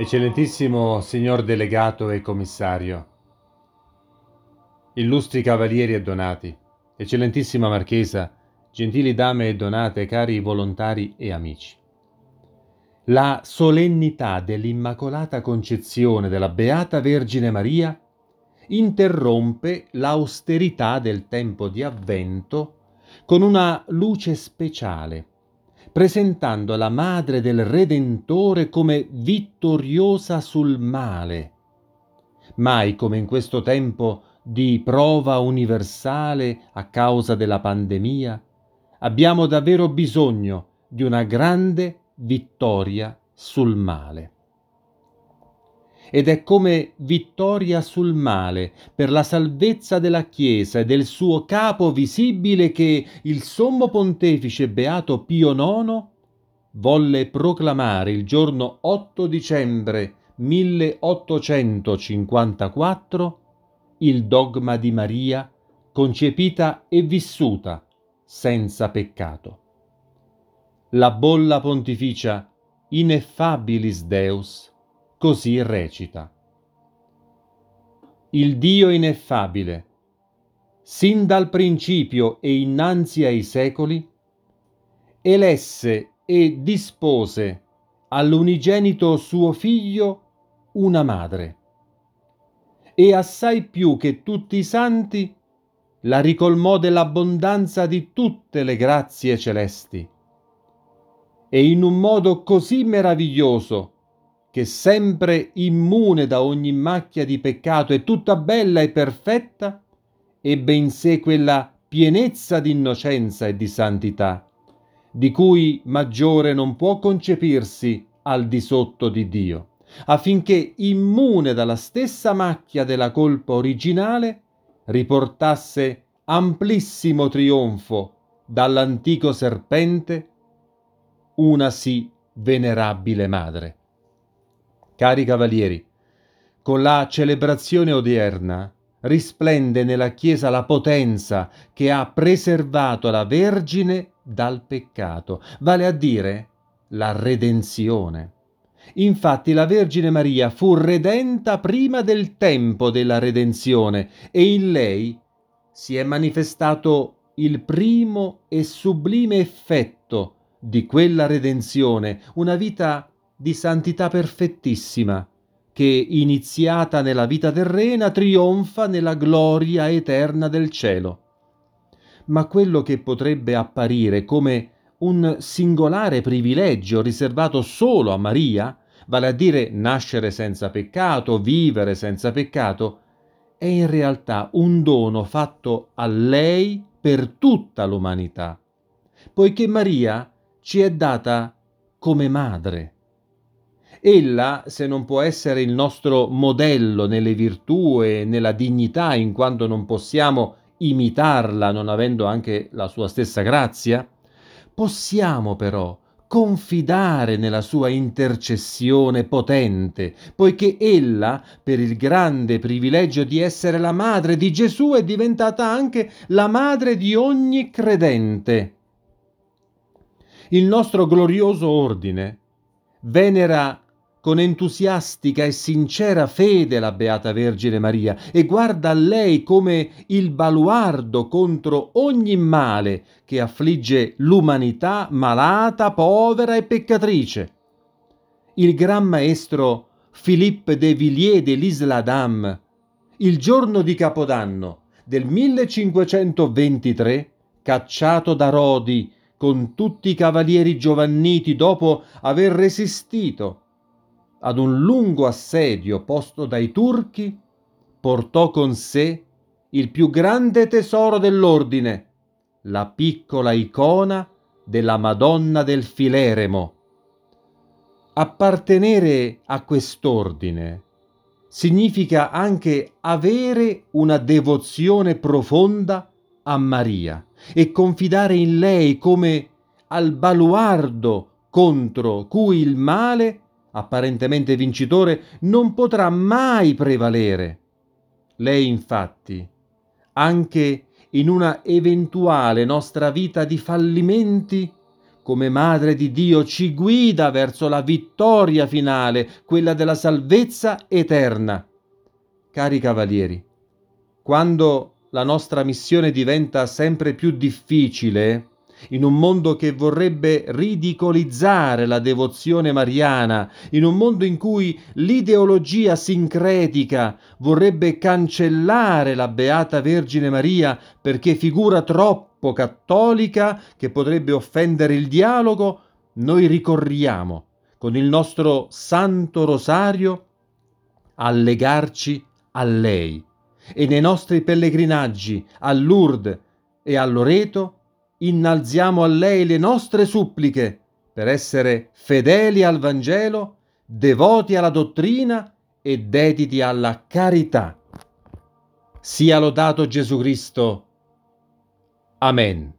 Eccellentissimo signor delegato e commissario, illustri cavalieri e donati, eccellentissima marchesa, gentili dame e donate, cari volontari e amici. La solennità dell'Immacolata Concezione della Beata Vergine Maria interrompe l'austerità del tempo di avvento con una luce speciale presentando la madre del Redentore come vittoriosa sul male. Mai come in questo tempo di prova universale a causa della pandemia, abbiamo davvero bisogno di una grande vittoria sul male ed è come vittoria sul male per la salvezza della Chiesa e del suo capo visibile che il sommo pontefice Beato Pio IX volle proclamare il giorno 8 dicembre 1854 il dogma di Maria concepita e vissuta senza peccato. La bolla pontificia Ineffabilis Deus così recita. Il Dio ineffabile, sin dal principio e innanzi ai secoli, elesse e dispose all'unigenito suo figlio una madre, e assai più che tutti i santi la ricolmò dell'abbondanza di tutte le grazie celesti. E in un modo così meraviglioso che sempre immune da ogni macchia di peccato e tutta bella e perfetta, ebbe in sé quella pienezza di innocenza e di santità, di cui maggiore non può concepirsi al di sotto di Dio, affinché, immune dalla stessa macchia della colpa originale, riportasse amplissimo trionfo dall'antico serpente una sì venerabile madre. Cari cavalieri, con la celebrazione odierna risplende nella Chiesa la potenza che ha preservato la Vergine dal peccato, vale a dire la redenzione. Infatti la Vergine Maria fu redenta prima del tempo della redenzione e in lei si è manifestato il primo e sublime effetto di quella redenzione, una vita di santità perfettissima, che iniziata nella vita terrena trionfa nella gloria eterna del cielo. Ma quello che potrebbe apparire come un singolare privilegio riservato solo a Maria, vale a dire nascere senza peccato, vivere senza peccato, è in realtà un dono fatto a lei per tutta l'umanità, poiché Maria ci è data come madre Ella, se non può essere il nostro modello nelle virtù e nella dignità, in quanto non possiamo imitarla non avendo anche la sua stessa grazia, possiamo però confidare nella sua intercessione potente, poiché ella, per il grande privilegio di essere la madre di Gesù, è diventata anche la madre di ogni credente. Il nostro glorioso ordine venera con entusiastica e sincera fede la Beata Vergine Maria e guarda a lei come il baluardo contro ogni male che affligge l'umanità malata, povera e peccatrice. Il gran maestro Philippe de Villiers de l'Isle-Adam, il giorno di Capodanno del 1523, cacciato da Rodi con tutti i cavalieri giovanniti dopo aver resistito ad un lungo assedio posto dai turchi, portò con sé il più grande tesoro dell'ordine, la piccola icona della Madonna del Fileremo. Appartenere a quest'ordine significa anche avere una devozione profonda a Maria e confidare in lei come al baluardo contro cui il male apparentemente vincitore, non potrà mai prevalere. Lei infatti, anche in una eventuale nostra vita di fallimenti, come Madre di Dio, ci guida verso la vittoria finale, quella della salvezza eterna. Cari cavalieri, quando la nostra missione diventa sempre più difficile, in un mondo che vorrebbe ridicolizzare la devozione mariana, in un mondo in cui l'ideologia sincretica vorrebbe cancellare la Beata Vergine Maria perché figura troppo cattolica che potrebbe offendere il dialogo, noi ricorriamo con il nostro Santo Rosario a legarci a lei e nei nostri pellegrinaggi a Lourdes e a Loreto innalziamo a lei le nostre suppliche per essere fedeli al Vangelo, devoti alla dottrina e dediti alla carità. Sia lodato Gesù Cristo. Amen.